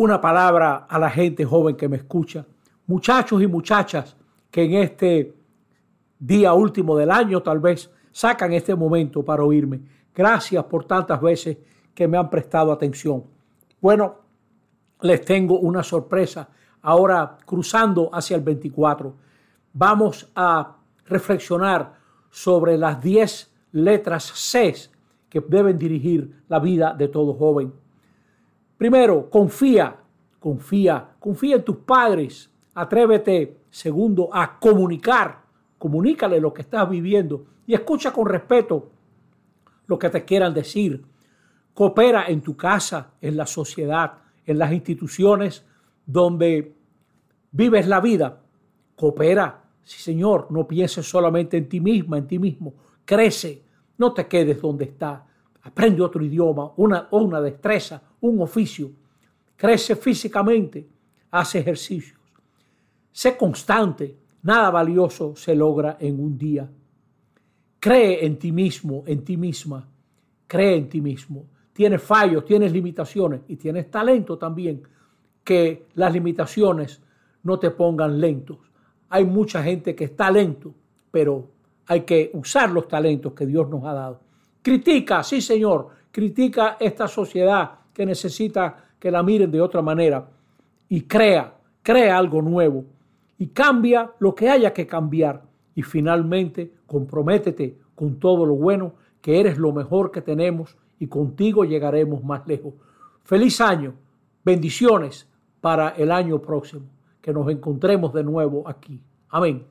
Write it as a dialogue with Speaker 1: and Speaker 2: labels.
Speaker 1: una palabra a la gente joven que me escucha, muchachos y muchachas que en este día último del año tal vez sacan este momento para oírme. Gracias por tantas veces que me han prestado atención. Bueno, les tengo una sorpresa. Ahora, cruzando hacia el 24, vamos a reflexionar sobre las 10 letras C que deben dirigir la vida de todo joven. Primero, confía, confía, confía en tus padres. Atrévete, segundo, a comunicar. Comunícale lo que estás viviendo y escucha con respeto lo que te quieran decir. Coopera en tu casa, en la sociedad, en las instituciones donde vives la vida. Coopera. Sí, Señor, no pienses solamente en ti misma, en ti mismo. Crece. No te quedes donde está. Aprende otro idioma, una, una destreza, un oficio. Crece físicamente. Haz ejercicios. Sé constante. Nada valioso se logra en un día. Cree en ti mismo, en ti misma. Cree en ti mismo tienes fallos, tienes limitaciones y tienes talento también, que las limitaciones no te pongan lentos. Hay mucha gente que está lento, pero hay que usar los talentos que Dios nos ha dado. Critica, sí Señor, critica esta sociedad que necesita que la miren de otra manera y crea, crea algo nuevo y cambia lo que haya que cambiar y finalmente comprométete con todo lo bueno, que eres lo mejor que tenemos y contigo llegaremos más lejos. Feliz año, bendiciones para el año próximo, que nos encontremos de nuevo aquí. Amén.